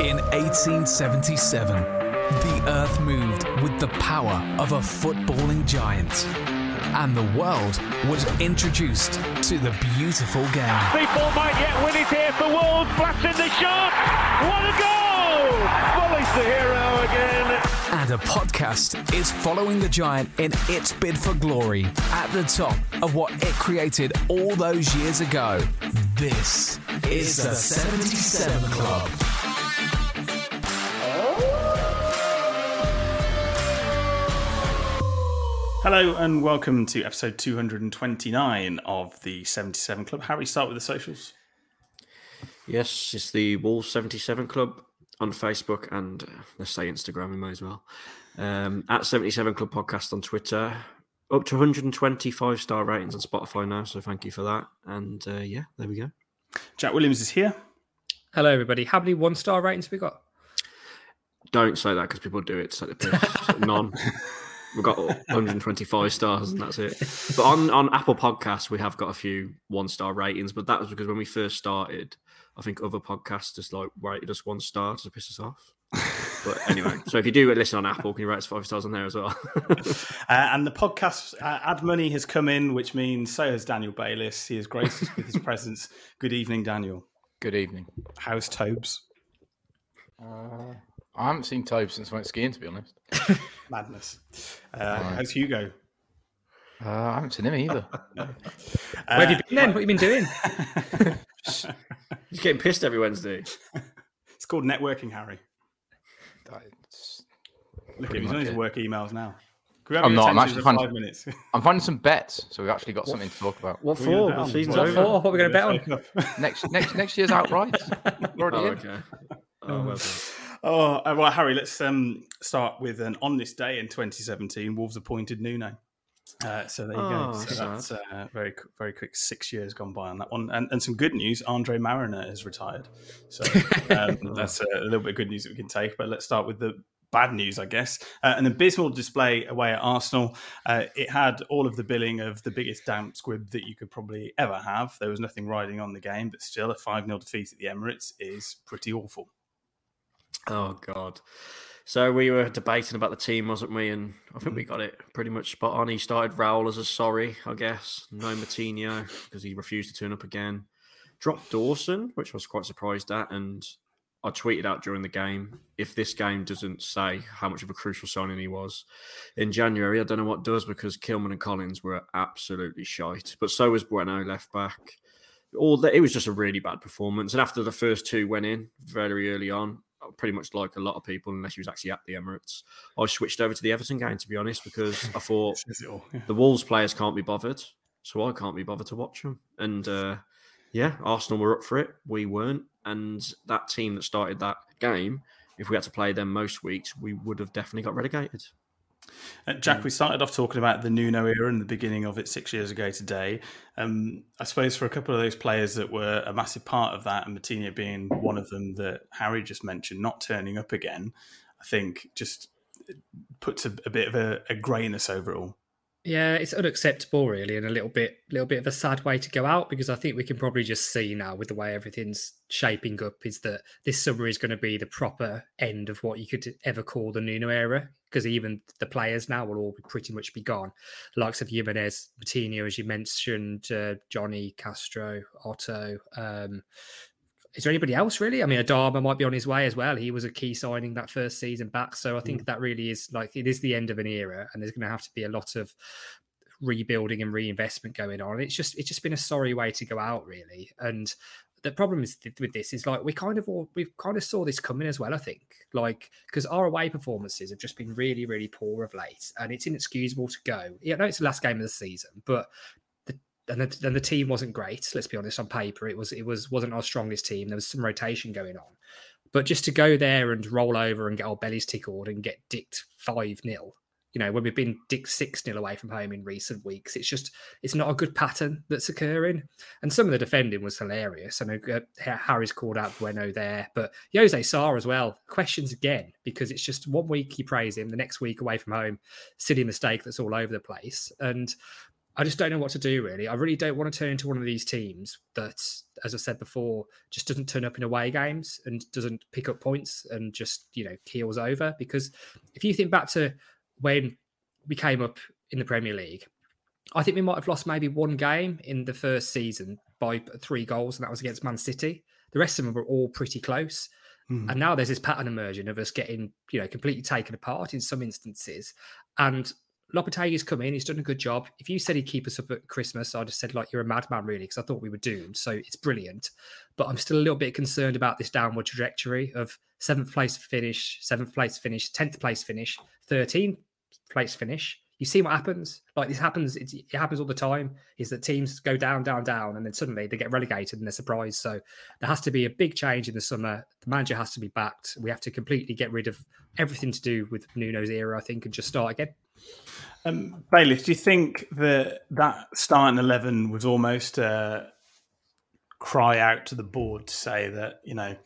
In 1877, the earth moved with the power of a footballing giant. And the world was introduced to the beautiful game. People might yet win it here for Wolves. Blasting the shot. What a goal! Bully's the hero again. And a podcast is following the giant in its bid for glory at the top of what it created all those years ago. This is the 77 Club. Hello and welcome to episode 229 of the 77 Club. Harry, start with the socials. Yes, it's the Wolves 77 Club on Facebook and uh, let's say Instagram, we may as well. Um, at 77 Club Podcast on Twitter. Up to 125 star ratings on Spotify now, so thank you for that. And uh, yeah, there we go. Jack Williams is here. Hello, everybody. How many one star ratings have we got? Don't say that because people do it. It's like the piss. None. We've got 125 stars and that's it. But on, on Apple Podcasts, we have got a few one star ratings, but that was because when we first started, I think other podcasts just like rated us one star to piss us off. But anyway, so if you do listen on Apple, can you rate us five stars on there as well? uh, and the podcast uh, ad money has come in, which means so has Daniel Bayliss. He has graced us with his presence. Good evening, Daniel. Good evening. How's Tobes? Uh, I haven't seen Tobe since I went skiing, to be honest. Madness. Uh, how's Hugo? Uh, I haven't seen him either. Where have you been then? What have you been doing? He's getting pissed every Wednesday. It's called networking, Harry. That's Look at pretty him. He's on his work emails now. Can I'm not. I'm actually finding, five minutes. I'm finding some bets, so we've actually got something to talk about. What for? gonna The season's on- What over. for? What are we going to bet on? Next, next, next year's outright. We're Oh, already in. okay. Oh, well done. Oh, uh, well, Harry, let's um, start with an on this day in 2017, Wolves appointed Nuno. Uh, so there you Oh, go. So that's that's uh, very, very quick. Six years gone by on that one, and, and some good news. Andre Marriner has retired, so um, that's a, a little bit of good news that we can take. But let's start with the bad news, I guess. Uh, an abysmal display away at Arsenal. Uh, it had all of the billing of the biggest damp squib that you could probably ever have. There was nothing riding on the game, but still, a five 0 defeat at the Emirates is pretty awful. Oh God. So we were debating about the team, wasn't we? And I think we got it pretty much spot on. He started Raul as a sorry, I guess. No Moutinho because he refused to turn up again. Dropped Dawson, which I was quite surprised at, and I tweeted out during the game if this game doesn't say how much of a crucial signing he was in January, I don't know what does because Kilman and Collins were absolutely shite. But so was Bueno, left back. All that it was just a really bad performance. And after the first two went in very early on, pretty much like a lot of people, unless he was actually at the Emirates, I switched over to the Everton game to be honest because I thought the Wolves players can't be bothered, so I can't be bothered to watch them. And uh, yeah, Arsenal were up for it. We weren't. And that team that started that game, if we had to play them most weeks, we would have definitely got relegated. Uh, Jack, we started off talking about the Nuno era and the beginning of it six years ago today. Um, I suppose for a couple of those players that were a massive part of that, and Moutinho being one of them that Harry just mentioned, not turning up again, I think just puts a, a bit of a, a greyness over it all. Yeah, it's unacceptable, really, and a little bit, little bit of a sad way to go out because I think we can probably just see now with the way everything's shaping up is that this summer is going to be the proper end of what you could ever call the Nuno era because even the players now will all pretty much be gone. The likes of Jimenez, Moutinho, as you mentioned, uh, Johnny Castro, Otto, um, is there anybody else really? I mean, Adama might be on his way as well. He was a key signing that first season back. So I think mm. that really is like it is the end of an era, and there's going to have to be a lot of rebuilding and reinvestment going on. It's just it's just been a sorry way to go out, really. And the problem is with this is like we kind of all we've kind of saw this coming as well. I think like because our away performances have just been really really poor of late, and it's inexcusable to go. Yeah, I know it's the last game of the season, but and the, and the team wasn't great. Let's be honest. On paper, it was it was wasn't our strongest team. There was some rotation going on, but just to go there and roll over and get our bellies tickled and get dicked five 0 you know, when we've been dicked six 0 away from home in recent weeks, it's just it's not a good pattern that's occurring. And some of the defending was hilarious. I know uh, Harry's called out Bueno there, but Jose Sa as well. Questions again because it's just one week you praise him, the next week away from home, silly mistake that's all over the place, and I just don't know what to do really. I really don't want to turn into one of these teams that, as I said before, just doesn't turn up in away games and doesn't pick up points and just, you know, keels over. Because if you think back to when we came up in the Premier League, I think we might have lost maybe one game in the first season by three goals, and that was against Man City. The rest of them were all pretty close. Mm. And now there's this pattern emerging of us getting, you know, completely taken apart in some instances. And Lopetegui's come in. He's done a good job. If you said he'd keep us up at Christmas, I'd have said like you're a madman, really, because I thought we were doomed. So it's brilliant, but I'm still a little bit concerned about this downward trajectory of seventh place finish, seventh place finish, tenth place finish, thirteenth place finish. You see what happens? Like this happens. it happens all the time. Is that teams go down, down, down, and then suddenly they get relegated and they're surprised. So there has to be a big change in the summer. The manager has to be backed. We have to completely get rid of everything to do with Nuno's era, I think, and just start again. Um, do you think that that starting eleven was almost a cry out to the board to say that you know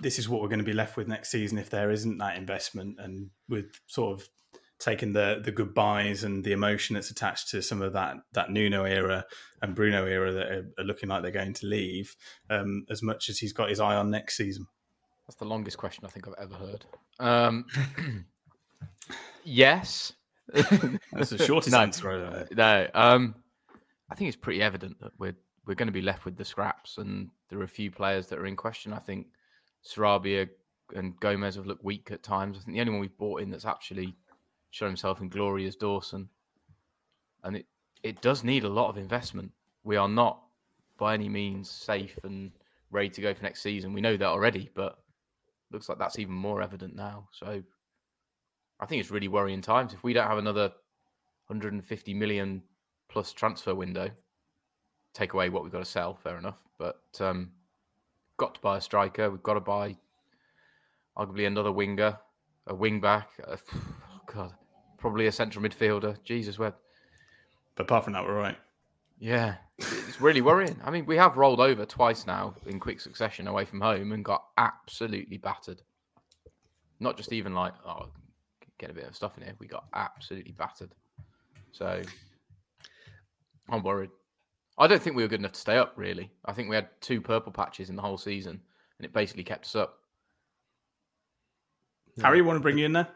this is what we're going to be left with next season if there isn't that investment, and with sort of taking the the goodbyes and the emotion that's attached to some of that that Nuno era and Bruno era that are, are looking like they're going to leave, um, as much as he's got his eye on next season. That's the longest question I think I've ever heard. Um, yes, That's the shortest no, answer. No, um, I think it's pretty evident that we're we're going to be left with the scraps, and there are a few players that are in question. I think Sarabia and Gomes have looked weak at times. I think the only one we've bought in that's actually shown himself in glory is Dawson, and it it does need a lot of investment. We are not by any means safe and ready to go for next season. We know that already, but looks like that's even more evident now. So I think it's really worrying times. If we don't have another 150 million plus transfer window, take away what we've got to sell, fair enough. But um, got to buy a striker. We've got to buy arguably another winger, a wing back. Uh, oh God, probably a central midfielder. Jesus, web. But apart from that, we're right. Yeah, it's really worrying. I mean, we have rolled over twice now in quick succession away from home and got absolutely battered. Not just even like, oh, get a bit of stuff in here. We got absolutely battered. So I'm worried. I don't think we were good enough to stay up, really. I think we had two purple patches in the whole season, and it basically kept us up. Harry, you want to bring you in there?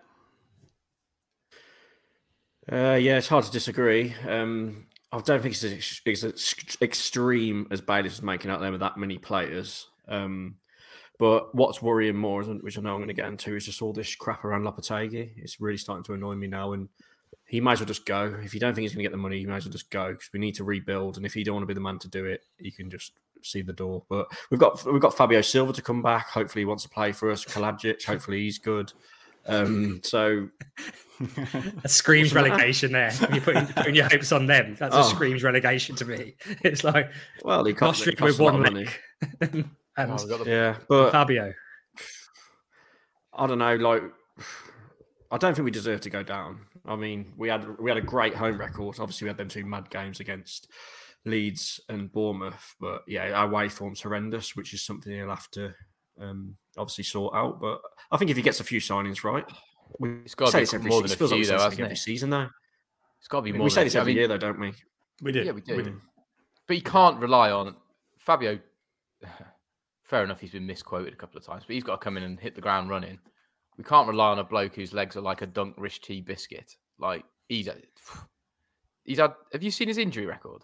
Uh, yeah, it's hard to disagree. Um, I don't think it's as, it's extreme as Bailey was making out there with that many players. Um, But what's worrying more, which I know I'm going to get into, is just all this crap around Lopetegui. It's really starting to annoy me now, and he might as well just go. If you don't think he's going to get the money, you might as well just go because we need to rebuild. And if you don't want to be the man to do it, you can just see the door. But we've got we've got Fabio Silva to come back. Hopefully, he wants to play for us. Kalajdzic, hopefully, he's good. Um, so a screams relegation there. You're putting, putting, your hopes on them. That's oh. a screams relegation to me. It's like well, he cost, it with one leg. and oh, yeah, but Fabio. I don't know. Like, I don't think we deserve to go down. I mean, we had we had a great home record. Obviously, we had them two mad games against Leeds and Bournemouth, but yeah, our away form's horrendous, which is something he'll have to um, obviously sort out. But I think if he gets a few signings right, we it's got to be every, more than a few, though, hasn't every it? season, though. It's got to be more. We say this every I mean, year, though, don't we? We do. Yeah, we do. We do. But you can't rely on Fabio. Fair enough, he's been misquoted a couple of times, but he's got to come in and hit the ground running. We can't rely on a bloke whose legs are like a dunk rich tea biscuit. Like he's he's had. Have you seen his injury record?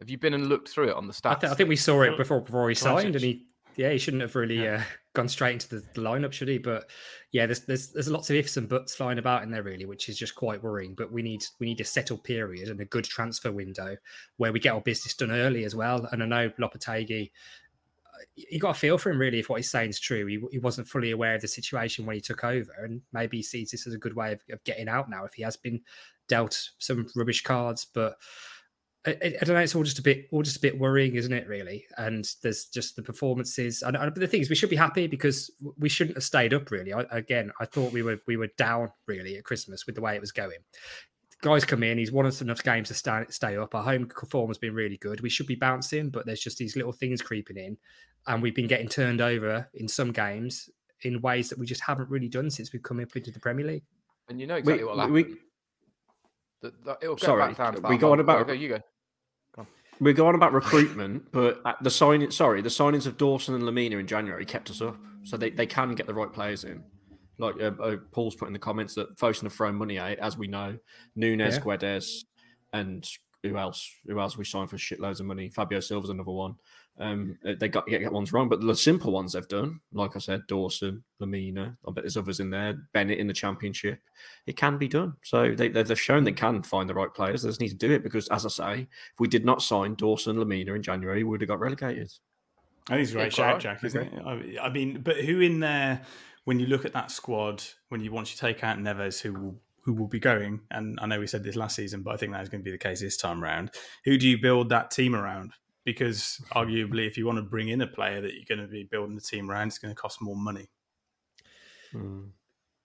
Have you been and looked through it on the stats? I, th- I think we saw it before before he signed, and he yeah he shouldn't have really yeah. uh, gone straight into the, the, lineup, should he? But yeah, there's there's there's lots of ifs and buts flying about in there really, which is just quite worrying. But we need we need a settled period and a good transfer window where we get our business done early as well. And I know Lopetegui you got a feel for him really if what he's saying is true. He, he wasn't fully aware of the situation when he took over, and maybe he sees this as a good way of, of getting out now if he has been dealt some rubbish cards. But I, I, don't know. It's all just a bit, all just a bit worrying, isn't it? Really. And there's just the performances. And, and the thing is, we should be happy because we shouldn't have stayed up. Really. I, again, I thought we were we were down really at Christmas with the way it was going guys come in. He's won us enough games to stay, stay up. Our home form has been really good. We should be bouncing, but there's just these little things creeping in, and we've been getting turned over in some games in ways that we just haven't really done since we've come up into the Premier League. And you know exactly we, what happened. We, the, the, it'll go sorry, back down we go on about. Oh, okay, you go. We're going about recruitment, but the signing, sorry, the signings of Dawson and Lemina in January kept us up, so they, they can get the right players in like uh, uh, Paul's put in the comments that Fosun have thrown money at it, as we know. Nunes, yeah. Guedes, and who else? Who else we signed for shitloads of money? Fabio Silva's another one. Um, they got get, get ones wrong, but the simple ones they've done, like I said, Dawson, Lemina, I bet there's others in there. Bennett in the championship. It can be done. So they, they've shown they can find the right players. They just need to do it because, as I say, if we did not sign Dawson, Lemina in January, we would have got relegated. I think it's a great shout, Jack, isn't it? I mean, but who in there? when you look at that squad, when you once you take out Neves, who will who will be going, and I know we said this last season, but I think that is going to be the case this time around. Who do you build that team around? Because arguably, if you want to bring in a player that you're going to be building the team around, it's going to cost more money. Hmm.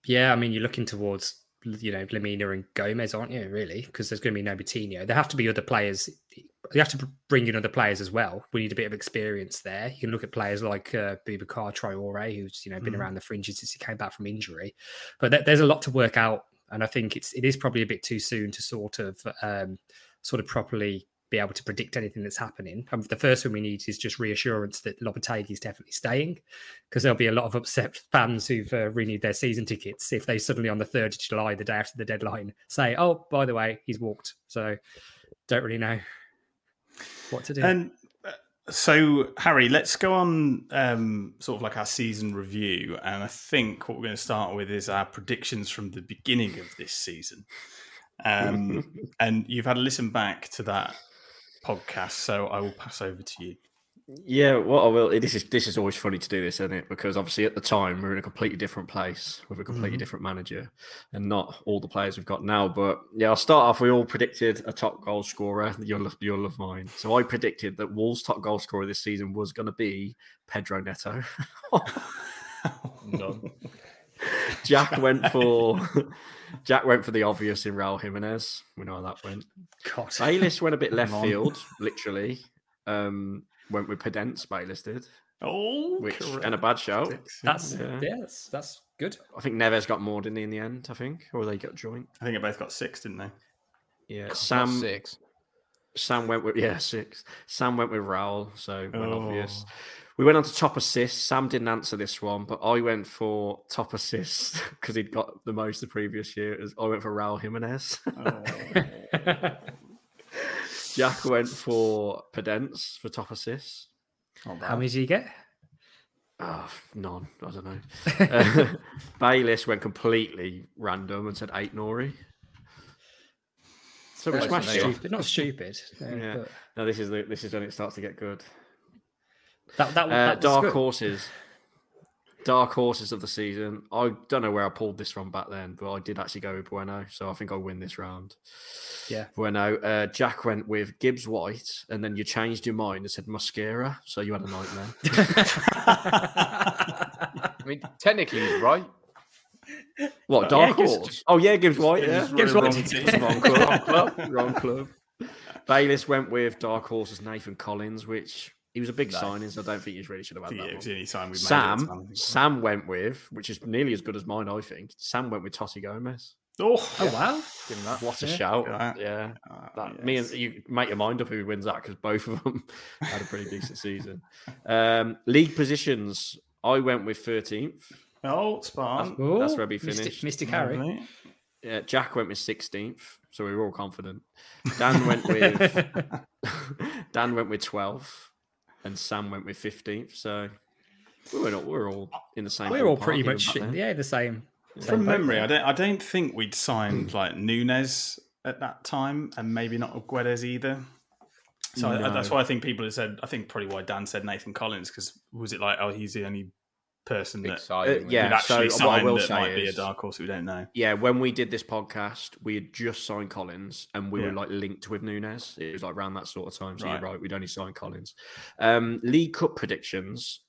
Yeah, I mean, you're looking towards you know Lemina and Gomes, aren't you? Really, because there's going to be no Coutinho. There have to be other players. You have to bring in other players as well. We need a bit of experience there. You can look at players like uh, Boubacar Traore, who's you know been mm. around the fringes since he came back from injury. But th- there's a lot to work out, and I think it's it is probably a bit too soon to sort of um, sort of properly be able to predict anything that's happening. Um, the first thing we need is just reassurance that Lopetegui is definitely staying, because there'll be a lot of upset fans who've uh, renewed their season tickets if they suddenly on the third of July, the day after the deadline, say, "Oh, by the way, he's walked." So, don't really know what to do. And uh, so, Harry, let's go on um, sort of like our season review, and I think what we're going to start with is our predictions from the beginning of this season. Um, and you've had a listen back to that podcast, so I will pass over to you. Yeah, what I will. This is this is always funny to do this, isn't it? Because obviously at the time we are in a completely different place with a completely mm-hmm. different manager, and not all the players we've got now. But yeah, I'll start off. We all predicted a top goal scorer. You'll you'll love mine. So I predicted that Wolves' top goal scorer this season was going to be Pedro Neto. Jack went for Jack went for the obvious in Raul Jimenez. We know how that went. God. Bayliss went a bit left field, literally. Um, went with Podence, Bayliss did. Oh, which correct. and a bad show. That's yeah. yeah, that's, that's good. I think Neves got more, didn't he, in the end? I think, or they got joint. I think they both got six, didn't they? Yeah, God, Sam six. Sam went with yeah six. Sam went with Raul, so oh. obvious. We went on to top assist. Sam didn't answer this one, but I went for top assist because he'd got the most the previous year. I went for Raul Jimenez. Oh. Jack went for Podence for top assists. How many did you get? Oh, none. I don't know. uh, Bayliss went completely random and said Aït-Nouri. So we smashed stupid, it. not stupid. no, Yeah. but No, this is the, this is when it starts to get good. That that, Uh, that was dark good. horses. Dark horses of the season. I don't know where I pulled this from back then, but I did actually go with Bueno, so I think I'll win this round. Yeah. Bueno. Uh, Jack went with Gibbs White, and then you changed your mind and said Mosquera, so you had a nightmare. I mean, technically, he's right. What, Dark Gibbs- Horse? Oh, yeah, Gibbs White, yeah. Gibbs Gibbs wrong, White. wrong club. wrong club. Bayliss went with Dark Horse's Nathan Collins, which he was a big signing, so I don't think he really should have had Yeah, that it one. was time we've made it, Sam, Sam. Sam went with, which is nearly as good as mine, I think. Sam went with Toti Gomes. Oh, Oh wow! Give him that. What a Yeah. shout! Yeah. Yeah, Ah, that, me and you make your mind up who wins that because both of them had a pretty decent season. Um, league positions, I went with thirteenth. Oh, spot on. Ooh, That's where we Mystic, finished. Mystic Harry. Lovely. Yeah, Jack went with sixteenth, so we were all confident. Dan went with Dan went with twelfth, and Sam went with fifteenth. So we were not, we were all in the same. We're all pretty much yeah the same. same From memory. I don't. I don't think we'd signed like Nunes at that time, and maybe not Guedes either. So I- that's why I think people have said. I think probably why Dan said Nathan Collins because was it like, oh, he's the only person that signing. Uh, yeah, we'd actually so what I will that say might be a dark horse we don't know. Yeah, when we did this podcast, we had just signed Collins and we were like linked with Nunes. It was like around that sort of time. So Right. you're right, we'd only signed Collins. Um, League Cup predictions.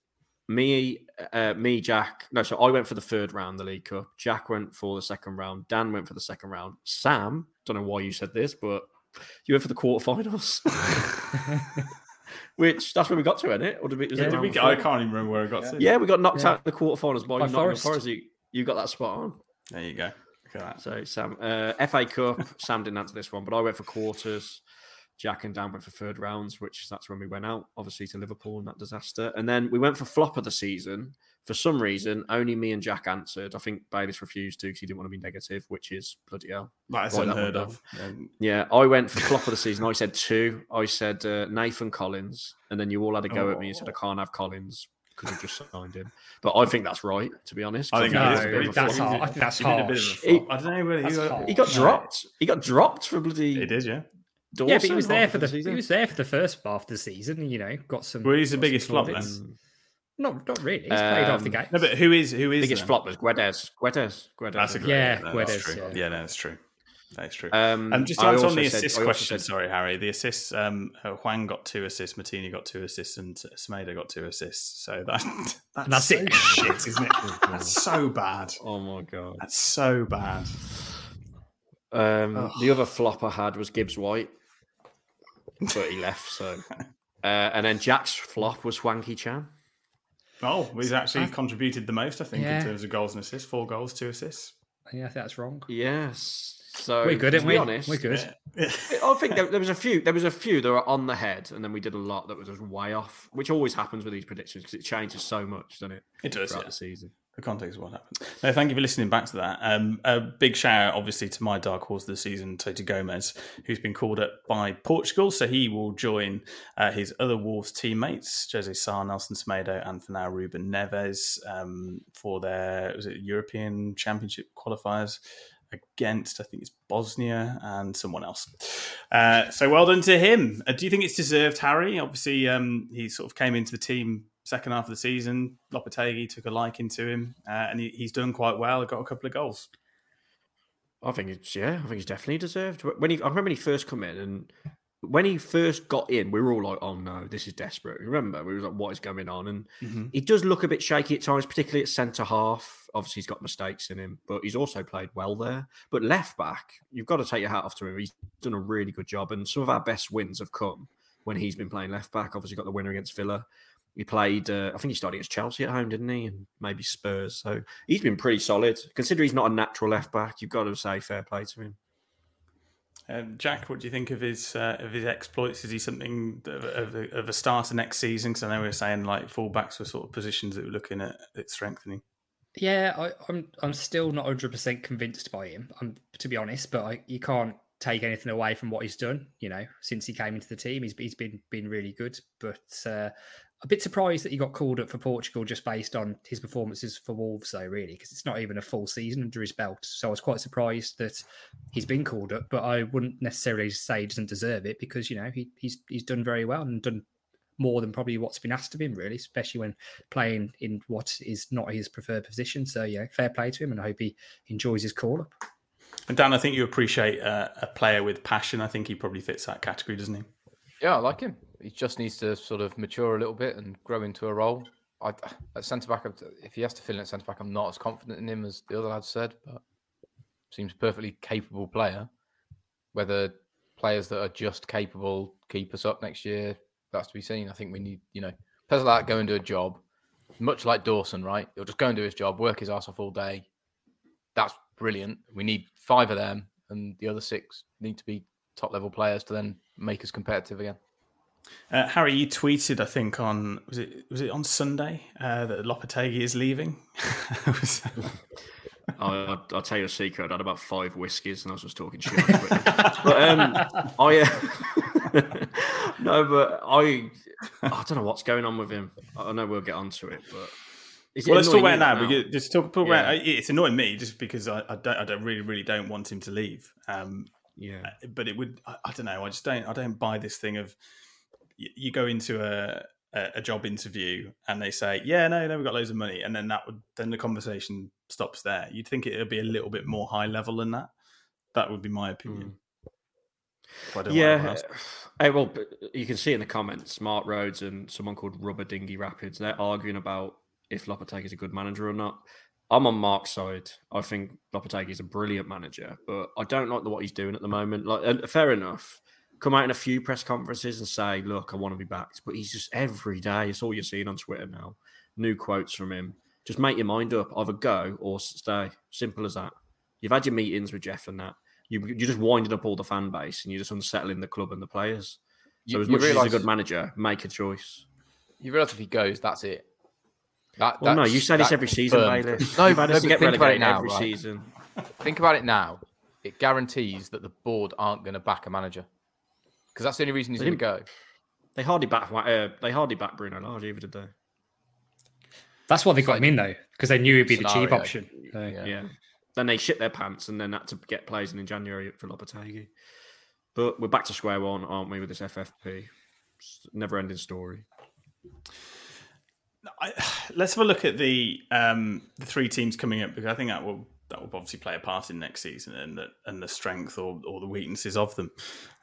Me, uh, me, Jack. No, so I went for the third round, the League Cup. Jack went for the second round. Dan went for the second round. Sam, don't know why you said this, but you went for the quarterfinals. Which that's where we got to, isn't it? Or did we? Was Yeah, it Did we, before? I can't even remember where I got to. Yeah, we got knocked Yeah. out in the quarterfinals by, By Nottingham Forest. Forest. You, you got that spot on. There you go. Look at that. So Sam, uh, FA Cup. Sam didn't answer this one, but I went for quarters. Jack and Dan went for third rounds, which that's when we went out, obviously to Liverpool and that disaster. And then we went for flop of the season. For some reason, only me and Jack answered. I think Bayliss refused to because he didn't want to be negative, which is bloody hell. That's Write that one unheard down. of. Um, Yeah, I went for flop of the season. I said two. I said uh, Nathan Collins, and then you all had a go at me and said I can't have Collins because I just signed him. But I think that's right, to be honest. I think I that No, is it's a a bit bit of a that's hard. I think that's He did a bit of a harsh. flop. I don't know whether That's he. He got dropped. He got dropped for bloody. he did, yeah. Dawson Yeah, but he was there for of the season. he was there for the first half of the season. You know, got some. Well, he's the biggest flop then. Not not really. He's played off the Um, game. No, but who is who is biggest then? flop was Guedes. Guedes. Guedes. That's a great, Yeah, yeah, no, that's Guedes, true. yeah. Yeah, no, that's true. That's true. Um, Um, just to answer on the said- assist I question, said- sorry, Harry. The assists, um, uh, Hwang got two assists, Martini got two assists, and Semedo got two assists. So that, that's, That's so it. shit, isn't it? That's so bad. Oh my god. That's so bad. Um, Ugh. the other flop I had was Gibbs White, but he left. So, uh, and then Jack's flop was Hwang Hee-chan. Oh, he's actually contributed the most, I think, Yeah. in terms of goals and assists. Four goals, two assists. Yeah, I think that's wrong. Yes. So We're good, to aren't we? honest, We're good. I think there, there was a few. There was a few that were on the head, and then we did a lot that was just way off, which always happens with these predictions because it changes so much, doesn't it? It does, throughout yeah. the season. The context of what happened. No, thank you for listening back to that. Um, a big shout out, obviously, to my dark horse of the season, Toti Gomes, who's been called up by Portugal. So he will join uh, his other Wolves teammates, Jose Sá, Nelson Semedo, and for now, Ruben Neves, um, for their was it European Championship qualifiers against, I think it's Bosnia and someone else. Uh, so well done to him. Uh, do you think it's deserved, Harry? Obviously, um, he sort of came into the team second half of the season. Lopetegui took a liking to him, uh, and he, he's done quite well. Got a couple of goals. I think it's yeah. I think he's definitely deserved. When he, I remember when he first come in, and when he first got in, we were all like, "Oh no, this is desperate." Remember, we were like, "What is going on?" And Mm-hmm. he does look a bit shaky at times, particularly at centre half. Obviously, he's got mistakes in him, but he's also played well there. But left back, you've got to take your hat off to him. He's done a really good job, and some of our best wins have come when he's been playing left back. Obviously, got the winner against Villa. He played, uh, I think he started against Chelsea at home, didn't he? And maybe Spurs. So he's been pretty solid. Considering he's not a natural left back, you've got to say fair play to him. Um, Jack, what do you think of his uh, of his exploits? Is he something of, of, a- of a starter next season? Because I know we were saying like fullbacks were sort of positions that we're looking at, at strengthening. Yeah, I, I'm I'm still not 100 percent convinced by him. I'm to be honest, but I, you can't take anything away from what he's done. You know, since he came into the team, he's he's been been really good. But uh, a bit surprised that he got called up for Portugal just based on his performances for Wolves, though, really, because it's not even a full season under his belt. So I was quite surprised that he's been called up, but I wouldn't necessarily say he doesn't deserve it because you know he, he's he's done very well and done more than probably what's been asked of him, really, especially when playing in what is not his preferred position. So yeah, fair play to him, and I hope he enjoys his call up. And Dan, I think you appreciate uh, a player with passion. I think he probably fits that category, doesn't he? Yeah, I like him. He just needs to sort of mature a little bit and grow into a role. I, at centre back, if he has to fill in at centre back, I'm not as confident in him as the other lads said, but seems perfectly capable player. Whether players that are just capable keep us up next year, that's to be seen. I think we need, you know, players like go and do a job, much like Dawson, right? He'll just go and do his job, work his ass off all day. That's brilliant. We need five of them, and the other six need to be top level players to then make us competitive again. Uh, Harry, you tweeted, I think, on was it was it on Sunday uh, that Lopetegui is leaving. I'll, I'll, tell you a secret. I had about five whiskies and I was just talking shit. but um, I uh, no, but I I don't know what's going on with him. I know we'll get onto it, but well, let's talk about it now. now? Because just talk, talk yeah. about it's annoying me just because I, I, don't I don't really really don't want him to leave. Um, yeah, uh, but it would I, I, don't know. I just don't I don't buy this thing of you go into a a job interview and they say, "Yeah, no, no, we've got loads of money," and then that would then the conversation stops there. You'd think it would be a little bit more high level than that. That would be my opinion. Mm. Yeah, hey, well, you can see in the comments, Smart Roads and someone called Rubber Dinghy Rapids. They're arguing about if Lopetegui is a good manager or not. I'm on Mark's side. I think Lopetegui is a brilliant manager, but I don't like what he's doing at the moment. Like, fair enough come out in a few press conferences and say, "Look, I want to be backed," but he's just every day. It's all you're seeing on Twitter now. New quotes from him. Just make your mind up. Either go or stay. Simple as that. You've had your meetings with Jeff and that. You you just winding up all the fan base and you're just unsettling the club and the players. So you, as much realize, as he's a good manager, make a choice. You realise if he goes, that's it. That, well, no, you say this every season, Bayliss. No, no think about it now. Every right? season. Think about it now. It guarantees that the board aren't going to back a manager because that's the only reason he's going to go. They hardly back. Uh, they hardly back Bruno Lage either, did they? That's why they got him in though, because they knew he'd be Scenario. the cheap option. So. Yeah. yeah. Then they shit their pants and then had to get players in in January for Lopetegui. But we're back to square one, aren't we, with this FFP? Never ending story. I, let's have a look at the um, the three teams coming up because I think that will that will obviously play a part in next season and the and the strength or, or the weaknesses of them.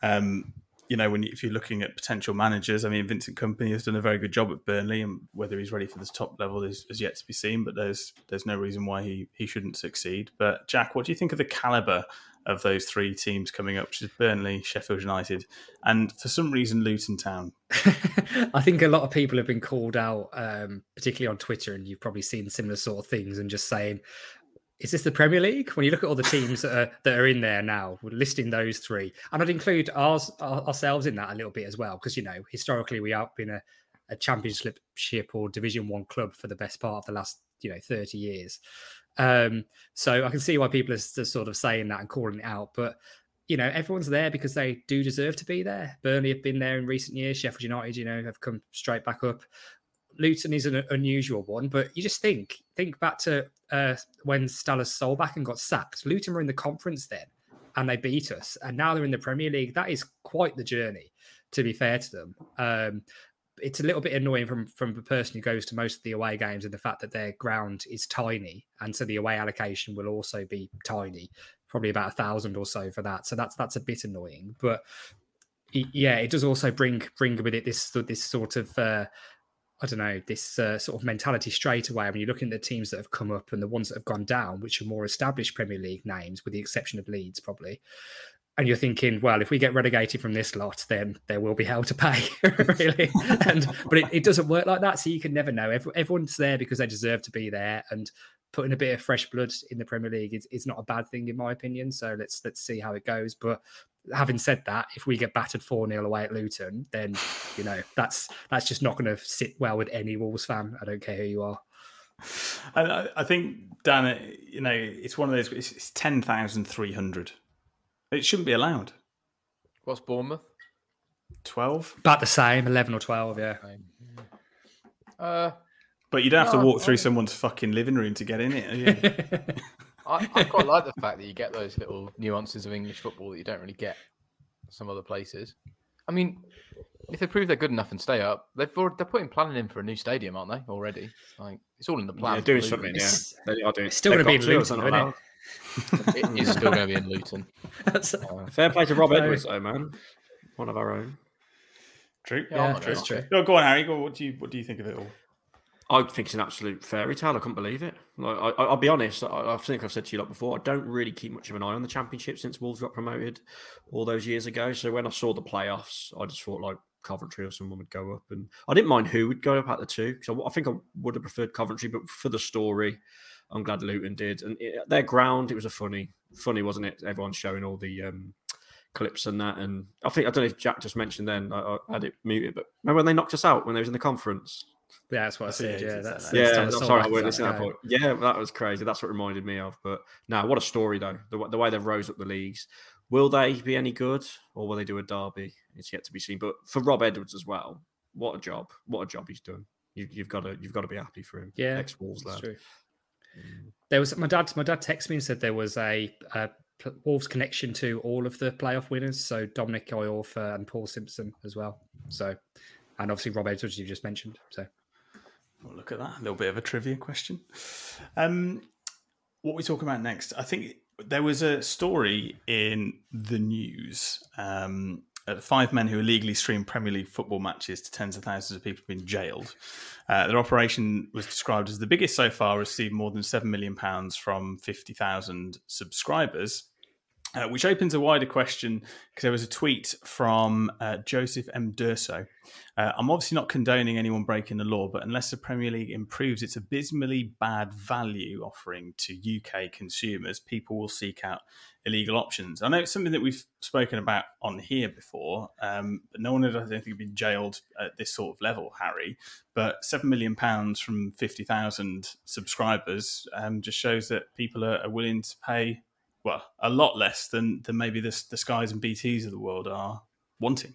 Um, you know, when you, if you're looking at potential managers, I mean, Vincent Kompany has done a very good job at Burnley, and whether he's ready for the top level is, is yet to be seen. But there's there's no reason why he he shouldn't succeed. But Jack, what do you think of the caliber of those three teams coming up, which is Burnley, Sheffield United, and for some reason Luton Town? I think a lot of people have been called out, um, particularly on Twitter, and you've probably seen similar sort of things, and just saying, is this the Premier League? When you look at all the teams that are, that are in there now, we're listing those three, and I'd include ours ourselves in that a little bit as well, because you know historically we have been a, a championship ship or Division One club for the best part of the last you know thirty years. Um, so I can see why people are sort of saying that and calling it out, but you know everyone's there because they do deserve to be there. Burnley have been there in recent years. Sheffield United, you know, have come straight back up. Luton is an unusual one, but you just think think back to uh, when Ståle Solbakken got sacked. Luton were in the conference then, and they beat us, and now they're in the Premier League. That is quite the journey, to be fair to them. Um, it's a little bit annoying from from the person who goes to most of the away games and the fact that their ground is tiny, and so the away allocation will also be tiny, probably about a thousand or so for that. So that's that's a bit annoying, but yeah, it does also bring bring with it this this sort of uh, I don't know, this uh, sort of mentality straight away when you're looking at the teams that have come up and the ones that have gone down, which are more established Premier League names, with the exception of Leeds, probably. And you're thinking, well, if we get relegated from this lot, then there will be hell to pay, really. and but it, it, doesn't work like that, so you can never know. everyone's there because they deserve to be there, and putting a bit of fresh blood in the Premier League is, is not a bad thing in my opinion. So let's let's see how it goes. But having said that, if we get battered 4 0 away at Luton, then you know that's that's just not going to sit well with any Wolves fan. I don't care who you are. I, I think Dan, you know, it's one of those. It's, it's ten thousand three hundred. It shouldn't be allowed. What's Bournemouth? Twelve. About the same, eleven or twelve. Yeah. Uh, but you don't have no, to walk I- through someone's fucking living room to get in it. Yeah. I, I quite like the fact that you get those little nuances of English football that you don't really get some other places. I mean, if they prove they're good enough and stay up, they've already, they're putting planning in for a new stadium, aren't they? Already, like it's all in the plan. Yeah, doing for Luton. something. Yeah, they are doing. It's still going to be in got to, Luton, isn't it? Allowed. It is still going to be in Luton. That's- Uh, Fair play to Rob Edwards, though, man. One of our own. True. Yeah, I'm not that's sure. true. Go, go on, Harry. Go, what do you what do you think of it all? I think it's an absolute fairy tale. I couldn't believe it. Like, I, I- I'll be honest. I, I think I've said to you a lot before. I don't really keep much of an eye on the championship since Wolves got promoted all those years ago. So when I saw the playoffs, I just thought like Coventry or someone would go up, and I didn't mind who would go up at the two. So I think I would have preferred Coventry, but for the story, I'm glad Luton did. And it, their ground, it was a funny, funny, wasn't it? Everyone's showing all the um, clips and that. And I think I don't know if Jack just mentioned then. I, I had it muted, but remember when they knocked us out when they was in the conference? Yeah, that's what I That's said. Yeah, is that's? Yeah, that's I'm sorry, I Sowell, went listening that that Yeah, that was crazy. That's what it reminded me of. But now, what a story though. The, the way they've rose up the leagues. Will they be any good, or will they do a derby? It's yet to be seen. But for Rob Edwards as well, what a job! What a job he's done. You, you've got to you've got to be happy for him. Yeah, ex Wolves lad. true. There was my dad. My dad texted me and said there was a Wolves connection to all of the playoff winners. So Dominic Iorfa and Paul Simpson as well. So, and obviously Rob Edwards you just mentioned. So Well, look at that. A little bit of a trivia question. Um, what we talking about next? I think there was a story in the news. Um, uh, five men who illegally streamed Premier League football matches to tens of thousands of people have been jailed. Uh, their operation was described as the biggest so far, received more than £7 million from 50,000 subscribers. Uh, which opens a wider question because there was a tweet from uh, Joseph M. Durso. Uh, I'm obviously not condoning anyone breaking the law, but unless the Premier League improves its abysmally bad value offering to UK consumers, people will seek out illegal options. I know it's something that we've spoken about on here before, um, but no one had, I don't think, been jailed at this sort of level, Harry. But £7 million from 50,000 subscribers um, just shows that people are, are willing to pay well, a lot less than than maybe the, the skies and BTS of the world are wanting.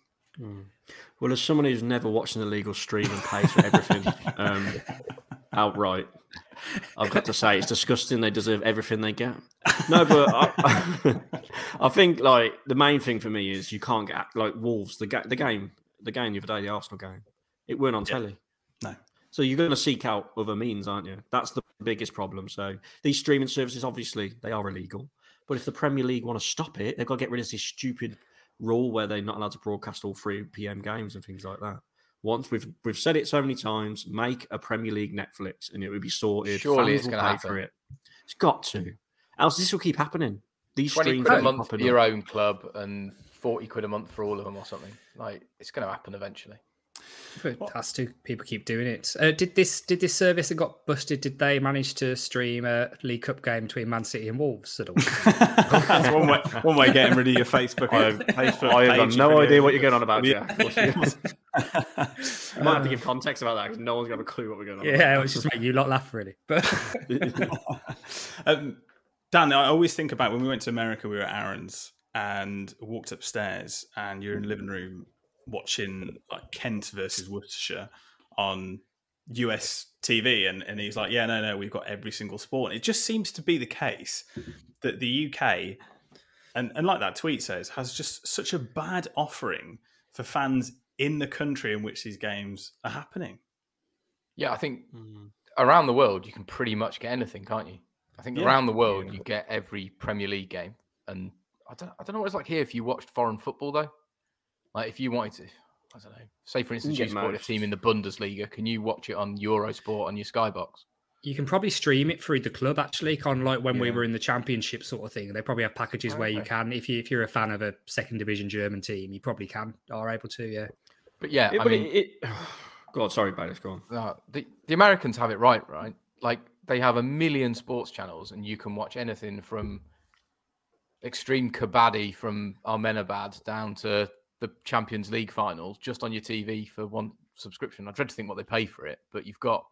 Well, as someone who's never watched an illegal stream and pays for everything um, outright, I've got to say it's disgusting. They deserve everything they get. No, but I, I think like the main thing for me is you can't get like Wolves. The, ga- the game, the game the other day, the Arsenal game, it weren't on telly. No. So you're going to seek out other means, aren't you? That's the biggest problem. So these streaming services, obviously, they are illegal. But if the Premier League want to stop it, they've got to get rid of this stupid rule where they're not allowed to broadcast all 3 p.m. games and things like that. Once we've we've said it so many times, make a Premier League Netflix and it will be sorted. Surely Fans it's gonna happen. for it. It's got to. Else this will keep happening. These 20 streams quid a month for your up. own club and 40 quid a month for all of them or something. Like, it's going to happen eventually. It has to. People keep doing it. Uh, did this did this service that got busted? Did they manage to stream a League Cup game between Man City and Wolves at all? That's one way one way of getting rid of your Facebook. Facebook I have page no idea what you're going on about, Yeah. Jack. What's yours? I might have to give context about that because no one's got a clue what we're going on. about. yeah, it was just make you lot laugh, really. But um, Dan, I always think about when we went to America, we were at Aaron's and walked upstairs, and you're in the living room watching like Kent versus Worcestershire on US TV, and, and he's like, "Yeah, no, no, we've got every single sport." And it just seems to be the case that the UK, and, and like that tweet says, has just such a bad offering for fans in the country in which these games are happening. Yeah, I think Mm. around the world, you can pretty much get anything, can't you? I think Yeah. around the world, you get every Premier League game. And I don't, I don't know what it's like here if you watched foreign football, though. Like, if you wanted to, I don't know, say for instance, you get supported a team in the Bundesliga, can you watch it on Eurosport on your Skybox? you can probably stream it through the club. Actually, kind of like when we were in the Championship sort of thing. They probably have packages where you can, if you if you're a fan of a second division German team, you probably can are able to. Yeah. But yeah, Yeah, I but mean, it, it... Go on, sorry, Bayliss, go on. No, the, the Americans have it right, right? Like they have a million sports channels, and you can watch anything from extreme kabaddi from Armenabad down to the Champions League finals just on your TV for one subscription. I dread to think what they pay for it, but you've got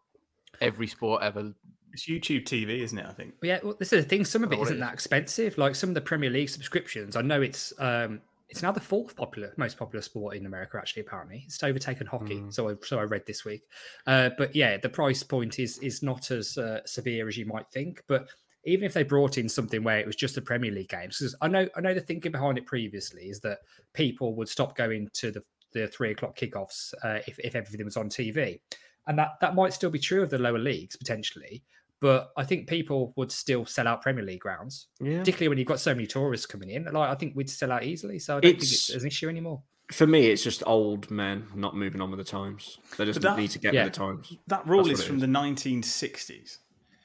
every sport ever. It's YouTube TV, isn't it? I think. But yeah, well, this is the thing. Some of it what isn't it that expensive. Like some of the Premier League subscriptions, I know it's um, it's now the fourth popular, most popular sport in America. Actually, apparently, it's overtaken hockey. Mm. So, I, so I read this week. Uh, but yeah, the price point is is not as uh, severe as you might think. But even if they brought in something where it was just the Premier League games, because I know I know the thinking behind it previously is that people would stop going to the the three o'clock kickoffs uh, if if everything was on TV, and that that might still be true of the lower leagues potentially. But I think people would still sell out Premier League grounds, Yeah. particularly when you've got so many tourists coming in. Like I think we'd sell out easily, so I don't think It's- it's an issue anymore. For me, it's just old men not moving on with the times. They just that- need to get yeah. with the times. That rule That's is from is. the 1960s.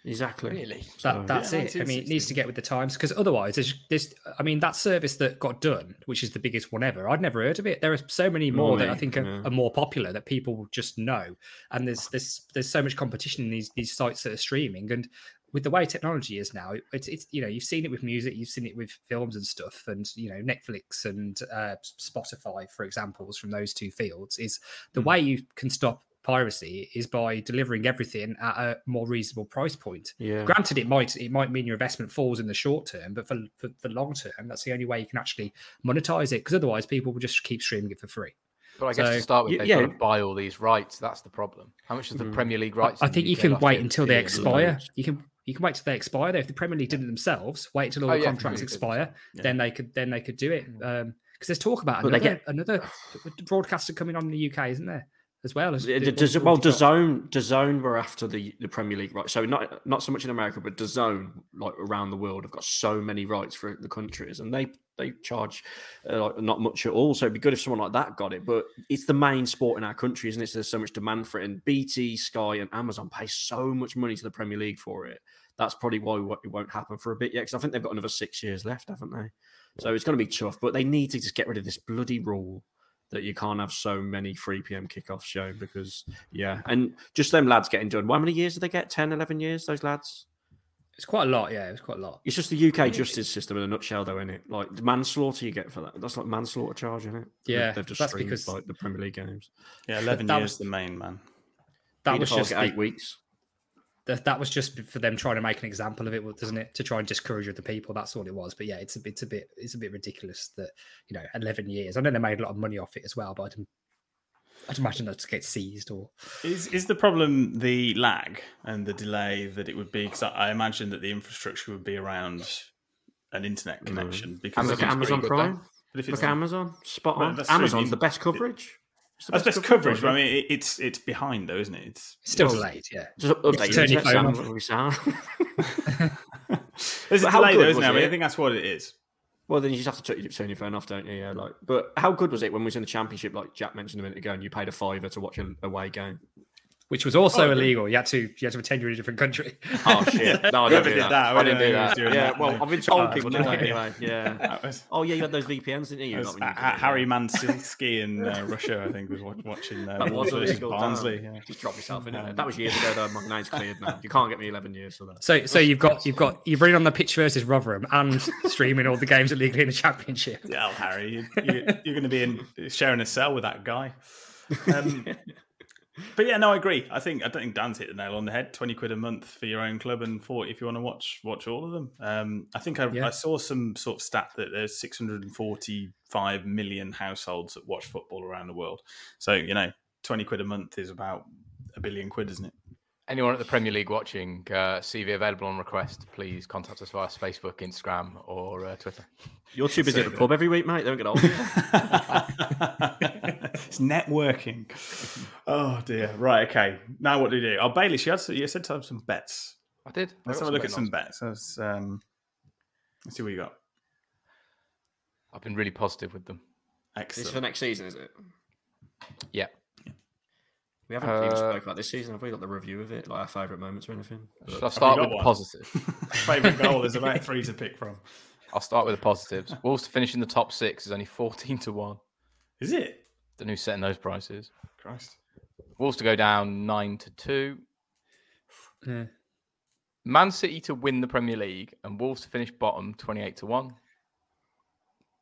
Exactly. Really? That, So- that's Yeah, it. I mean, it needs to get with the times because otherwise, there's this. I mean, that service that got done, which is the biggest one ever. I'd never heard of it. There are so many more that I think are, yeah. are more popular that people will just know. And there's there's there's so much competition in these these sites that are streaming. And with the way technology is now, it's it's you know you've seen it with music, you've seen it with films and stuff, and you know Netflix and uh, Spotify, for examples from those two fields, is the way you can stop piracy is by delivering everything at a more reasonable price point. Yeah. Granted, it might it might mean your investment falls in the short term, but for for the long term, that's the only way you can actually monetize it. Because otherwise, people will just keep streaming it for free. But I guess So- to start with, Y- they've yeah. got to buy all these rights. That's the problem. How much does the Mm. Premier League I- rights? I in think you can wait until they expire. loads. You can you can wait till they expire. Though, if the Premier League did it themselves, wait till all Oh, the yeah, contracts Premier League did. expire, Yeah. then they could then they could do it. Because there's talk about But they another get- another broadcaster coming on in the UK, isn't there? As well as Yeah, the- Does, well, what you got. DAZN, DAZN were after the, the Premier League right. So not not so much in America, but DAZN, like around the world, have got so many rights for the countries, and they they charge uh, like, not much at all. So it'd be good if someone like that got it. But it's the main sport in our country, isn't it? So there's so much demand for it, and BT, Sky, and Amazon pay so much money to the Premier League for it. That's probably why it won't happen for a bit yet, because I think they've got another six years left, haven't they? So it's going to be tough. But they need to just get rid of this bloody rule that you can't have so many 3 p.m. kickoffs shown because yeah and just them lads getting done how many years did they get 10 11 years those lads It's quite a lot. Yeah, it's quite a lot. it's just the uk justice system in a nutshell though isn't it like the manslaughter you get for that that's like manslaughter charge isn't it Yeah, they've just that's streamed because- like the premier league games Yeah, 11 That years was- the main man. That was just get the- eight weeks that, that was just for them trying to make an example of it, doesn't it? To try and discourage other people. That's all it was. But yeah, it's a bit, it's a bit, it's a bit ridiculous that you know, eleven years. I know they made a lot of money off it as well, but I'd, I'd imagine that to get seized or Is is the problem the lag and the delay that it would be? Because I, I imagine that the infrastructure would be around an internet connection. Because look if at it's amazon pretty good, prime But if look it's at amazon spot on that's true, amazon's the best coverage It's the That's best coverage, coverage, but I mean, it, it's it's behind though, isn't it? It's still it's- delayed. Yeah, just update turn your internet phone sound off. we sound There's a how delay good though, isn't was there? I, mean, I think that's what it is. Well, then you just have to turn your phone off, don't you? Yeah, like. But how good was it when we was in the championship, like Jack mentioned a minute ago, and you paid a fiver to watch a away game? Which was also Oh, illegal. You had to, you had to pretend you're in a different country. Oh shit! No, I Whoever didn't do that. that, I didn't do was that. Yeah, well. I've been told Oh, people no do that anyway. Yeah. That was, Oh yeah, you had those VPNs, didn't you? was when you Ha- did it, Harry yeah. In uh, Russia, I think, was watching uh, That was versus illegal. Barnsley. Yeah. Just drop yourself in it. Um, That was years ago, though. My name's cleared now. You can't get me 11 years for that. So, so you've got, you've got, you've been on the pitch versus Rotherham and streaming all the games illegally in the championship. Yeah, well, Harry, you, you, you're going to be in sharing a cell with that guy. Um, but yeah, no, I agree. I think I don't think Dan's hit the nail on the head. Twenty quid a month for your own club and forty if you want to watch watch all of them. Um, I think I, Yeah. I saw some sort of stat that there's 645 million households that watch football around the world. So you know, twenty quid a month is about a billion quid, isn't it? Anyone at the Premier League watching, uh, CV available on request. Please contact us via Facebook, Instagram, or uh, Twitter. You're too busy at the pub every week, mate. They don't get old. it's networking. Oh dear. Right. Okay. Now what do you do? Oh, Bailey, you had you said to have some bets. I did. I Let's got have a look at some bets. Let's, um, let's see what you got. I've been really positive with them. Excellent. this is for Excellent. next season, is it? Yeah. We haven't even Uh, spoke about this season. Have we got the review of it, like our favourite moments or anything? Shall I But- start got with the one? positive? Favorite goal. There's about three to pick from. I'll start with the positives. Wolves to finish in the top six is only 14 to 1. Is it? The new know who's setting those prices. Christ. Wolves to go down 9 to 2. Yeah. Man City to win the Premier League and Wolves to finish bottom 28 to 1.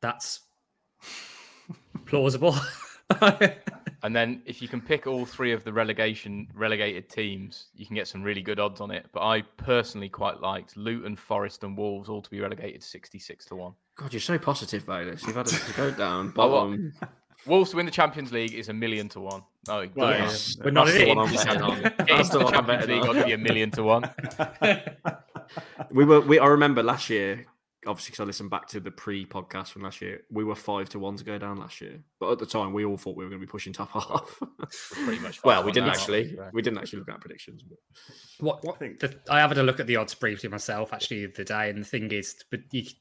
That's plausible. I And then if you can pick all three of the relegation relegated teams, you can get some really good odds on it. But I personally quite liked Luton, Forest, and Wolves all to be relegated sixty-six to one. God, you're so positive, about this. You've had it to go down. Oh, what? Bottom. Wolves to win the Champions League is a million to one. No, Well, yes. We're not That's in the it. one I'm betting on. Get That's the the I'm Champions betting League, on. I'll give you a million to one. We were. We. I remember last year. Obviously, because I listened back to the pre-podcast from last year, we were five to one to go down last year. But at the time, we all thought we were going to be pushing top half. Pretty much. well, we didn't one now, actually. right. We didn't actually look at predictions. But... What, what I think- the, I had a look at the odds briefly myself actually the day, and the thing is,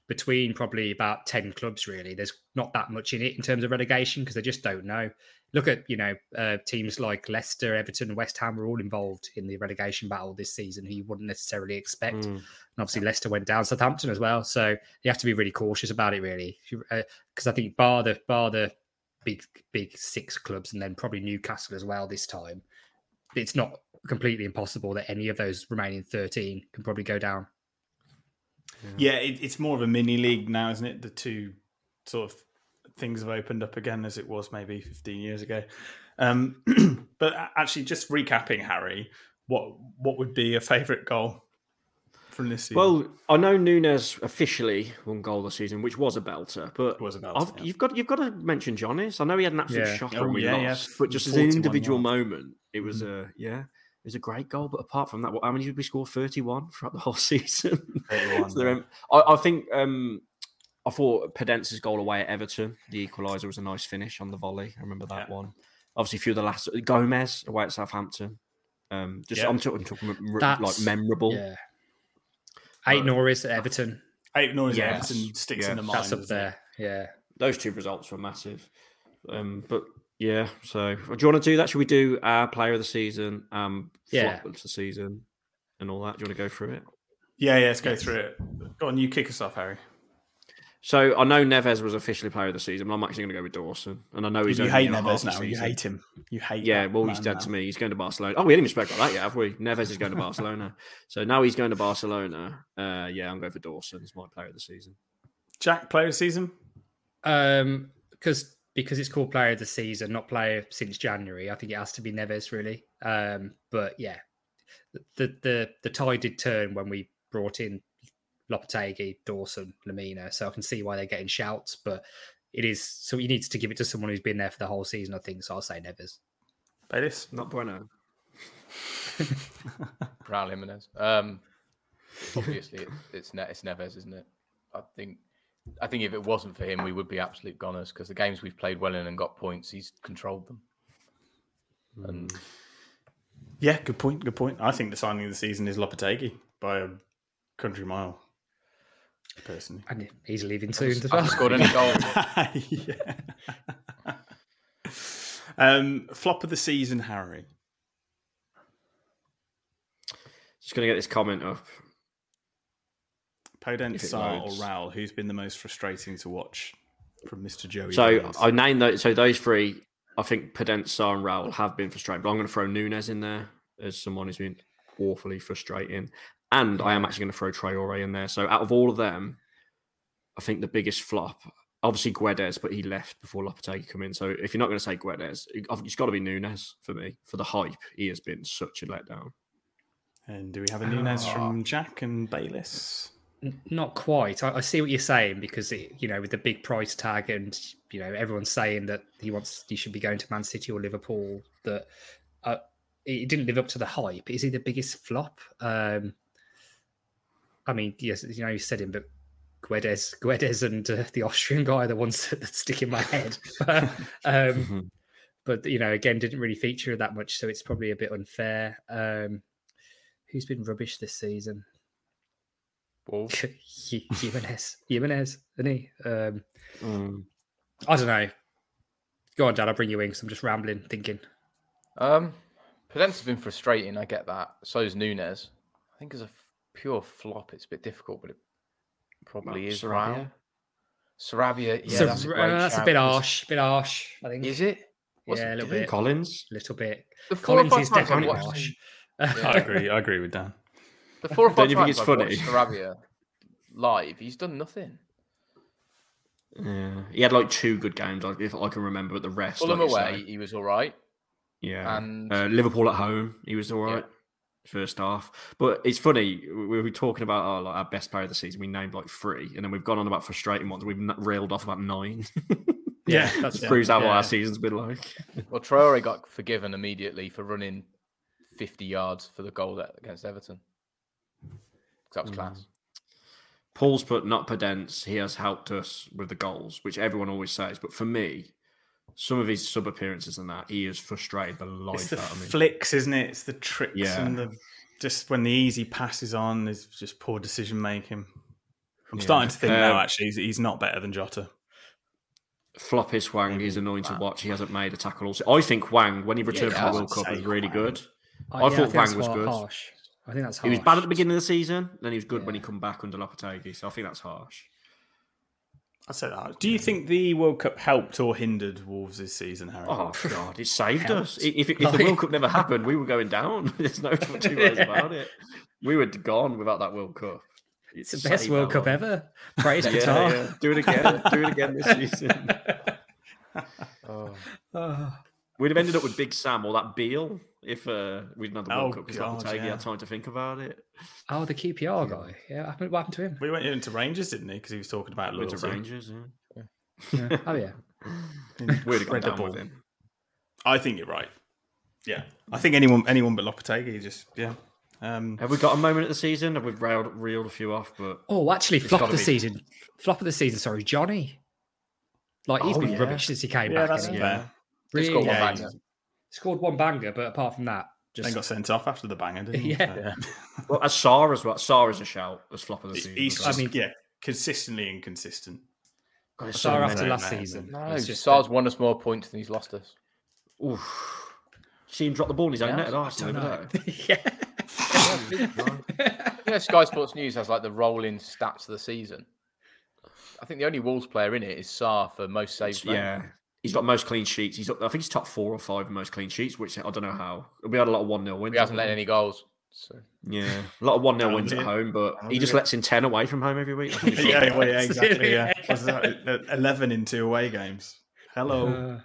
between probably about ten clubs, really, there's not that much in it in terms of relegation because they just don't know. Look at you know uh, teams like Leicester, Everton, and West Ham are all involved in the relegation battle this season, who you wouldn't necessarily expect. Mm. And obviously Leicester went down, Southampton as well, so you have to be really cautious about it, really, because I think bar the bar the big big six clubs, and then probably Newcastle as well this time. It's not completely impossible that any of those remaining 13 can probably go down. Yeah, it, it's more of a mini league now, isn't it? The two sort of things have opened up again as it was maybe 15 years ago. Um, but actually, just recapping, Harry, what what would be a favourite goal from this season? Well, I know Nunes officially won goal this season, which was a belter. But It was a belter, yeah. you've got you've got to mention Johnny's. I know he had an absolute Yeah. shocker Oh, when we yeah, yeah. lost, but just as an individual moment, it was a yeah, it was a great goal. But apart from that, what, how many did we score? Thirty-one throughout the whole season. 31, So um, I, I think um, I thought Podence's goal away at Everton, the equaliser, was a nice finish on the volley. I remember that Yeah. one. Obviously, a few of the last Gomes away at Southampton. Um, just Yeah. I'm talking, talking m- like memorable. Yeah. Aït-Nouri's at Everton. Aït-Nouri's Yes. Everton sticks Yeah. in the mind. That's up doesn't it? there. Yeah. those two results were massive. Um, but yeah, so do you want to do that? Should we do our player of the season, um, Yeah. flop of the season, and all that? Do you want to go through it? Yeah, yeah, let's go through it. Go on, you kick us off, Harry. So I know Neves was officially player of the season, but I'm actually going to go with Dawson, and I know he's you hate Neves half a now. You hate him. You hate. Yeah, well, he's dead now. to me. He's going to Barcelona. Oh, we didn't even speak about that yet, have we? Neves is going to Barcelona. So now he's going to Barcelona. Uh, yeah, I'm going for Dawson as my player of the season. Jack, player of the season. Um, because because it's called player of the season, not player since January. I think it has to be Neves, really. Um, but yeah, the the the tide did turn when we brought in Lopetegui, Dawson, Lemina. So I can see why they're getting shouts, but it is so he needs to give it to someone who's been there for the whole season. I think so. I'll say Neves. Bayliss. Not bueno. Raul Jimenez. Um, obviously, it, it's ne- it's Neves, isn't it? I think I think if it wasn't for him, we would be absolute goners because the games we've played well in and got points, he's controlled them. And Yeah, good point. Good point. I think the signing of the season is Lopetegui by a country mile. Personally, And he's leaving soon as I've well. scored any goals. yeah. um, flop of the season, Harry. Just going to get this comment up. Podence, If it Sá, or loads. Raul? Who's been the most frustrating to watch from Mister Joey? So Baynes? I named those. So those three, I think Podence, Sá, and Raul have been frustrating. But I'm going to throw Nunes in there as someone who's been awfully frustrating, and I am actually going to throw Traore in there. So out of all of them, I think the biggest flop, obviously Guedes, but he left before Lopetegui come in. So if you're not going to say Guedes, it- it's got to be Nunes for me. For the hype, he has been such a letdown. and do we have a Nunes from Jack and Bayliss? N- Not quite. I, I see what you're saying because it, you know, with the big price tag, and you know, everyone's saying that he wants he should be going to Man City or Liverpool. That uh, it didn't live up to the hype. Is he the biggest flop? Um, I mean, yes, you know, you said him, but Guedes, Guedes, and uh, the Austrian guy are the ones that stick in my head. But, um, but you know, again, didn't really feature that much, so it's probably a bit unfair. Um, who's been rubbish this season? Wolves. Jimenez, Jimenez, isn't he? Um, Mm. I don't know. Go on, Dad. I'll bring you in because I'm just rambling, thinking. Um, Podence has been frustrating. I get that. So is Nunes. I think as a pure flop, it's a bit difficult, but it probably Well, is. Sarabia? Raul. Sarabia, yeah, So, that's a, uh, great that's a bit harsh. Bit harsh. I think. Is it? What's yeah, a little bit. Collins, A little bit. The Collins is times I've definitely harsh. him- I agree. I agree with Dan. The four or five Don't you think times it's I've funny? watched Sarabia live, he's done nothing. Yeah, he had like two good games, like, if I can remember, but the rest. Fulham like away, say- he was all right. yeah, and- uh, Liverpool at home, he was all right first half. But it's funny we we were talking about our, like, our best player of the season. We named like three, and then we've gone on about frustrating ones. We've n- railed off about nine. Yeah, that's Just yeah. proves how what yeah. our season's been like. Well, Traore got forgiven immediately for running 50 yards for the goal that, against Everton. That was mm. class. Paul's put not Podence. He has helped us with the goals, which everyone always says. But for me, some of his sub appearances and that, he has frustrated the life It's the out of me. flicks, isn't it? It's the tricks Yeah. and the just when the easy passes on is just poor decision making. I'm Yeah. starting to think now. Um, Actually, he's, he's not better than Jota. Flop his Hwang is annoying to watch. He hasn't made a tackle. Also, I think Hwang, when he returned yeah, from the World Cup, was really Hwang. good. Oh, I yeah, thought think that's Hwang was good. Harsh. I think that's harsh. He was bad at the beginning of the season, then he was good when he come back under Lopetegui. So I think that's harsh. I said that. Do you think the World Cup helped or hindered Wolves this season, Harry? Oh God, it saved us. Helped. If, if the World Cup never happened, we were going down. There's no two ways about it. We were gone without that World Cup. It's the best World Cup ever. Praise Qatar. Yeah, yeah. Do it again. Do it again this season. Oh. We'd have ended up with Big Sam or that Beale if uh, we'd not had the World Oh, Cup because God, Lopetegui yeah. had time to think about it. Oh, the QPR guy. Yeah, what happened- what happened to him? We went into Rangers, didn't he? Because he was talking about Went to Rangers. Yeah. Yeah. Oh yeah. We'd have gone down with him. I think you're right. Yeah, I think anyone, anyone but Lopetegui, just yeah. Um, Have we got a moment of the season? Have we reeled, reeled a few off? But Oh, actually, flop of the be- season. Flop of the season. Sorry, Johnny. Like he's Oh, been yeah. rubbish since he came yeah, back. that's hasn't he? fair. Just got one Yeah, banger. Scored one banger, but apart from that, Then just got sent off after the banger, didn't he? Yeah. well, as Sá as well. Sá is a shout as flop of the So season. he's well. just, I mean- yeah, consistently inconsistent. God, it's after many. last man. season. No, was just Sá's won us more points than he's lost us. Oof. See him drop the ball in his own Yeah, net at I Arsenal don't know. other day. yeah. Sky Sports News has like the rolling stats of the season. I think the only Wolves player in it is Sá for most saves. Yeah. He's got most clean sheets. He's up, I think he's top four or five in most clean sheets, which I don't know how. We had a lot of 1 0 wins. he hasn't let any goals. So? Yeah. A lot of 1 0 Oh, wins at home, but Oh, he just dear. lets in 10 away from home every week. I think he's yeah, well, yeah, exactly. Yeah, What's that? Uh, Eleven in two away games. Hello. Uh,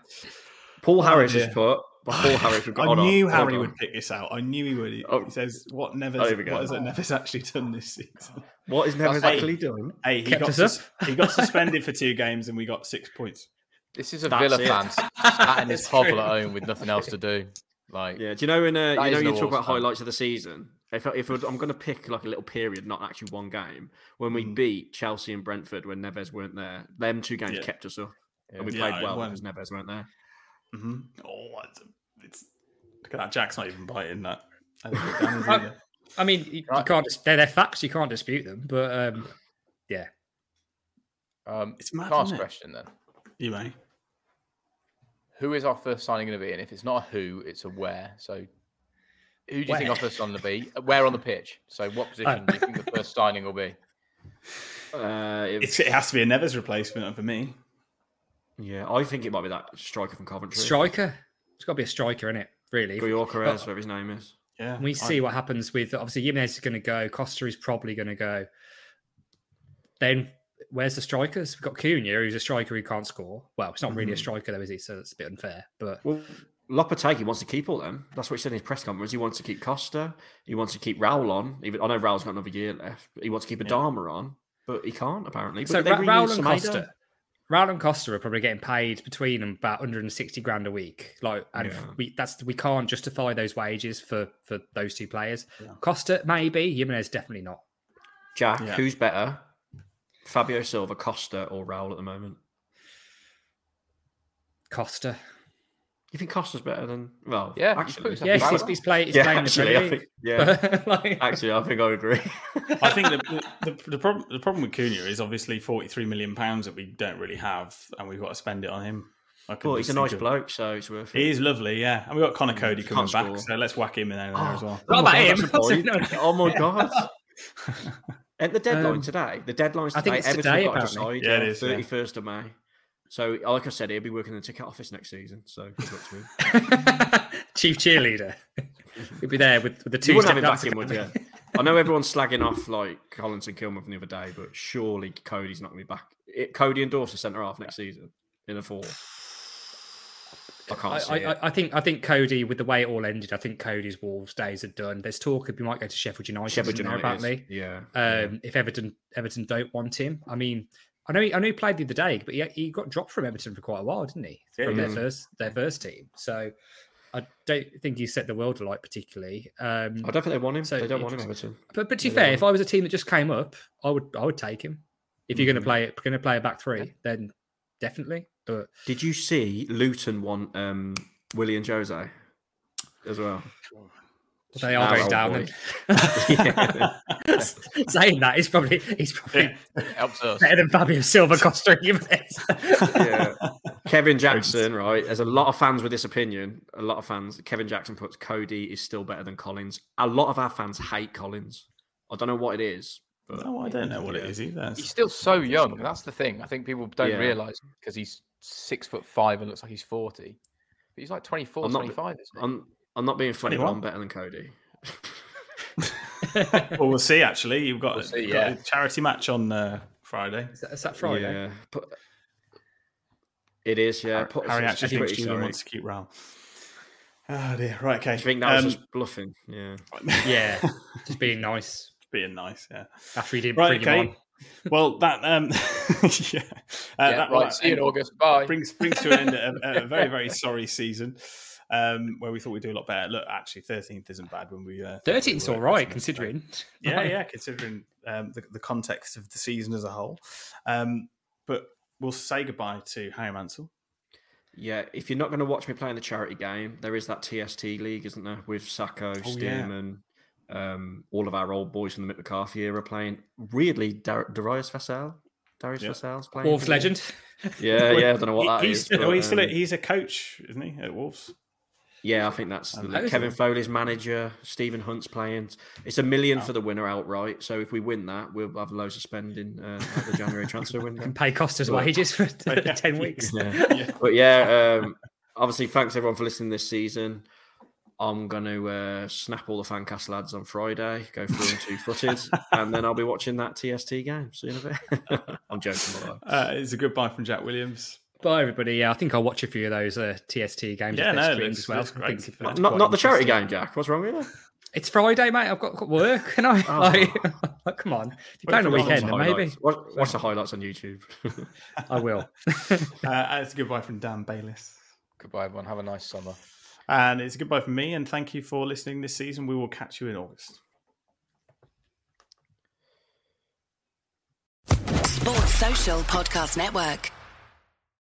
Paul Harris dear. has put. Paul Harris, we've got, I on, knew hold Harry on. would pick this out. I knew he would. He, Oh. he says, "What Oh, Neves? here what has Neves actually done this season?" What is Neves That's- actually done? Hey, he Kept got sus- he got suspended for two games, and we got six points. This is a That's Villa it. fan sat in his hovel at home with nothing else to do. Like, Yeah, do you know in uh, you know you talk about fan. highlights of the season? If, I- if I- I'm going to pick like a little period, not actually one game, when Mm. we beat Chelsea and Brentford when Neves weren't there, them two games Yeah. kept us up, and we Yeah, played well won. because Neves weren't there. Mm-hmm. Oh, it's, it's look at that. Jack's not even biting that. I think it down, is he? Yeah. I mean, you, you can't. dis- They're, they're facts. You can't dispute them. But um, yeah, um, It's mad, can I ask isn't a it? question then. You may. Who is our first signing going to be? And if it's not a who, it's a where. So, who do you think our first signing will be? Uh, Where on the pitch? So, what position do you think the first signing will be? Uh, it- It's, it has to be a Neves replacement for me. yeah, I think it might be that striker from Coventry, striker. It's got to be a striker in it. Really. Gyökeres, whatever his name is. Yeah, we I- see what happens with obviously Jimenez is going to go. Costa is probably going to go. Then where's the strikers? We've got Cunha, who's a striker who can't score. Well, it's not really a Mhm. striker though, is he? So it's a bit unfair. But Well, Lopetegui wants to keep all them. That's what he said in his press conference. He wants to keep Costa. He wants to keep Raul on. Even I know Raul's got another year left. But he wants to keep Adama on, but he can't apparently. But so they Ra- Raul and Semedo. Costa, Raul and Costa are probably getting paid between them about 160 grand a week. Like, and Yeah. we that's we can't justify those wages for for those two players. Costa maybe, Jimenez definitely not. Jack, Yeah. who's better? Fabio Silva, Costa, or Raul at the moment? Costa, You think Costa's better than well? Yeah, actually, yeah, he's, he's, he's playing. He's yeah, playing in the actually, I think yeah, Like- actually, I think I agree. I think the, the, the, problem, the problem with Cunha is obviously 43 million pounds that we don't really have, and we've got to spend it on him. I Well, he's a nice of- bloke, so it's worth it. He is lovely, yeah. And we've got Conor mm, Coady coming back, score. so let's whack him in there, there as oh, well. What Oh about him? God, that's a point. No. oh my god! At the deadline Um, today, the deadline's today. I think it's Everton today, got to apparently. decide. Yeah, it is, yeah. Thirty first of May. So, like I said, he'll be working in the ticket office next season. So, good luck to him. Chief cheerleader. He'll be there with, with the two You wouldn't have him back in, would you? I know everyone's slagging off like Collins and Kilman from the other day, but surely Coady's not going to be back. it, Coady and Dawson centre half next season in a four. I can't I, see I, it. I think I think Coady, with the way it all ended, I think Coady's Wolves days are done. There's talk of he might go to Sheffield United. Sheffield isn't there, United, apparently. yeah. Um, if Everton Everton don't want him, I mean, I know he, I know he played the other day, but he, he got dropped from Everton for quite a while, didn't he? Yeah, from he their first their first team. So I don't think he set the world alight particularly. Um, I don't think they want him. so they don't want him, interesting. Everton. But but to be fair, if I was a team that just came up, I would I would take him. If you're going to play going to play a back three, then definitely. But Did you see Luton want um, Willian José as well? they are Our going down. boy. then. Saying that, he's probably he's probably Helps us. better than Fabio Silva Costa and Jimenez. yeah. Kevin Jackson, right? There's a lot of fans with this opinion. A lot of fans. Kevin Jackson puts Coady is still better than Collins. A lot of our fans hate Collins. I don't know what it is. But No, I don't know what it Yeah. is either. He's still so young. That's the thing. I think people don't Yeah. realise because he's six foot five and looks like he's 40. But he's like 24, I'm not- 25, isn't he? I'm I'm not being funny, but 21. I'm better than Coady. well, we'll see. Actually, you've got, We'll see, you've got yeah. a charity match on uh, Friday. Is that, is that Friday? Yeah. But it is, yeah. Harry, Put- Harry actually thinks pretty Julian sorry. wants to keep Raul. Oh dear. Right. Okay. I think that was Um, just bluffing. Yeah. Yeah, just being nice being nice. Yeah. after he didn't Right. bring him on. Well, that um, yeah, uh, yeah, that right. See you in August. Bye. brings brings to an end a, a very very sorry season. Um, where we thought we'd do a lot better. Look, actually, thirteenth isn't bad when we uh, thought we Thirteenth's all right isn't considering. yeah, yeah, considering um, the, the context of the season as a whole. Um, but we'll say goodbye to Harry Mansell. Yeah, if you're not going to watch me playing the charity game, there is that TST league, isn't there? With Sacco, Oh, Stim, yeah. and um, all of our old boys from the Mick McCarthy era playing. Weirdly, Dar- Darius Vassell, Darius Yeah. Vassell's playing. Wolves legend. Yeah, yeah, I don't know what that He- is. he's, still, but, he's, still a, um, he's a coach, isn't he, at Wolves? yeah, I think that's Um, league. Kevin? Foley's manager. Stephen Hunt's playing. It's a million Oh. for the winner outright. So if we win that, we'll have loads of spending uh, at the January transfer window. and pay Costa's Well, wages for yeah. ten weeks. Yeah. Yeah. But yeah, um, obviously, thanks everyone for listening this season. I'm going to uh, snap all the Fancast lads on Friday, go through them two footed, and then I'll be watching that TST game. See you in a bit. I'm joking. by the way. Uh, it's a goodbye from Jack Williams. Bye everybody. Yeah, I think I'll watch a few of those uh, TST games. Yeah, if no, streamed looks- as well. looks I great. Not- Not, not the charity game, Jack. What's wrong with you? It's Friday, mate. I've got, got work, and I Oh. like, come on. If you're playing a Watch the weekend, then maybe highlights. Watch, watch the highlights on YouTube. I will. Uh, it's a goodbye from Dan Bayliss. Goodbye, everyone. Have a nice summer. And it's a goodbye from me. And thank you for listening this season. We will catch you in August. Sports Social Podcast Network.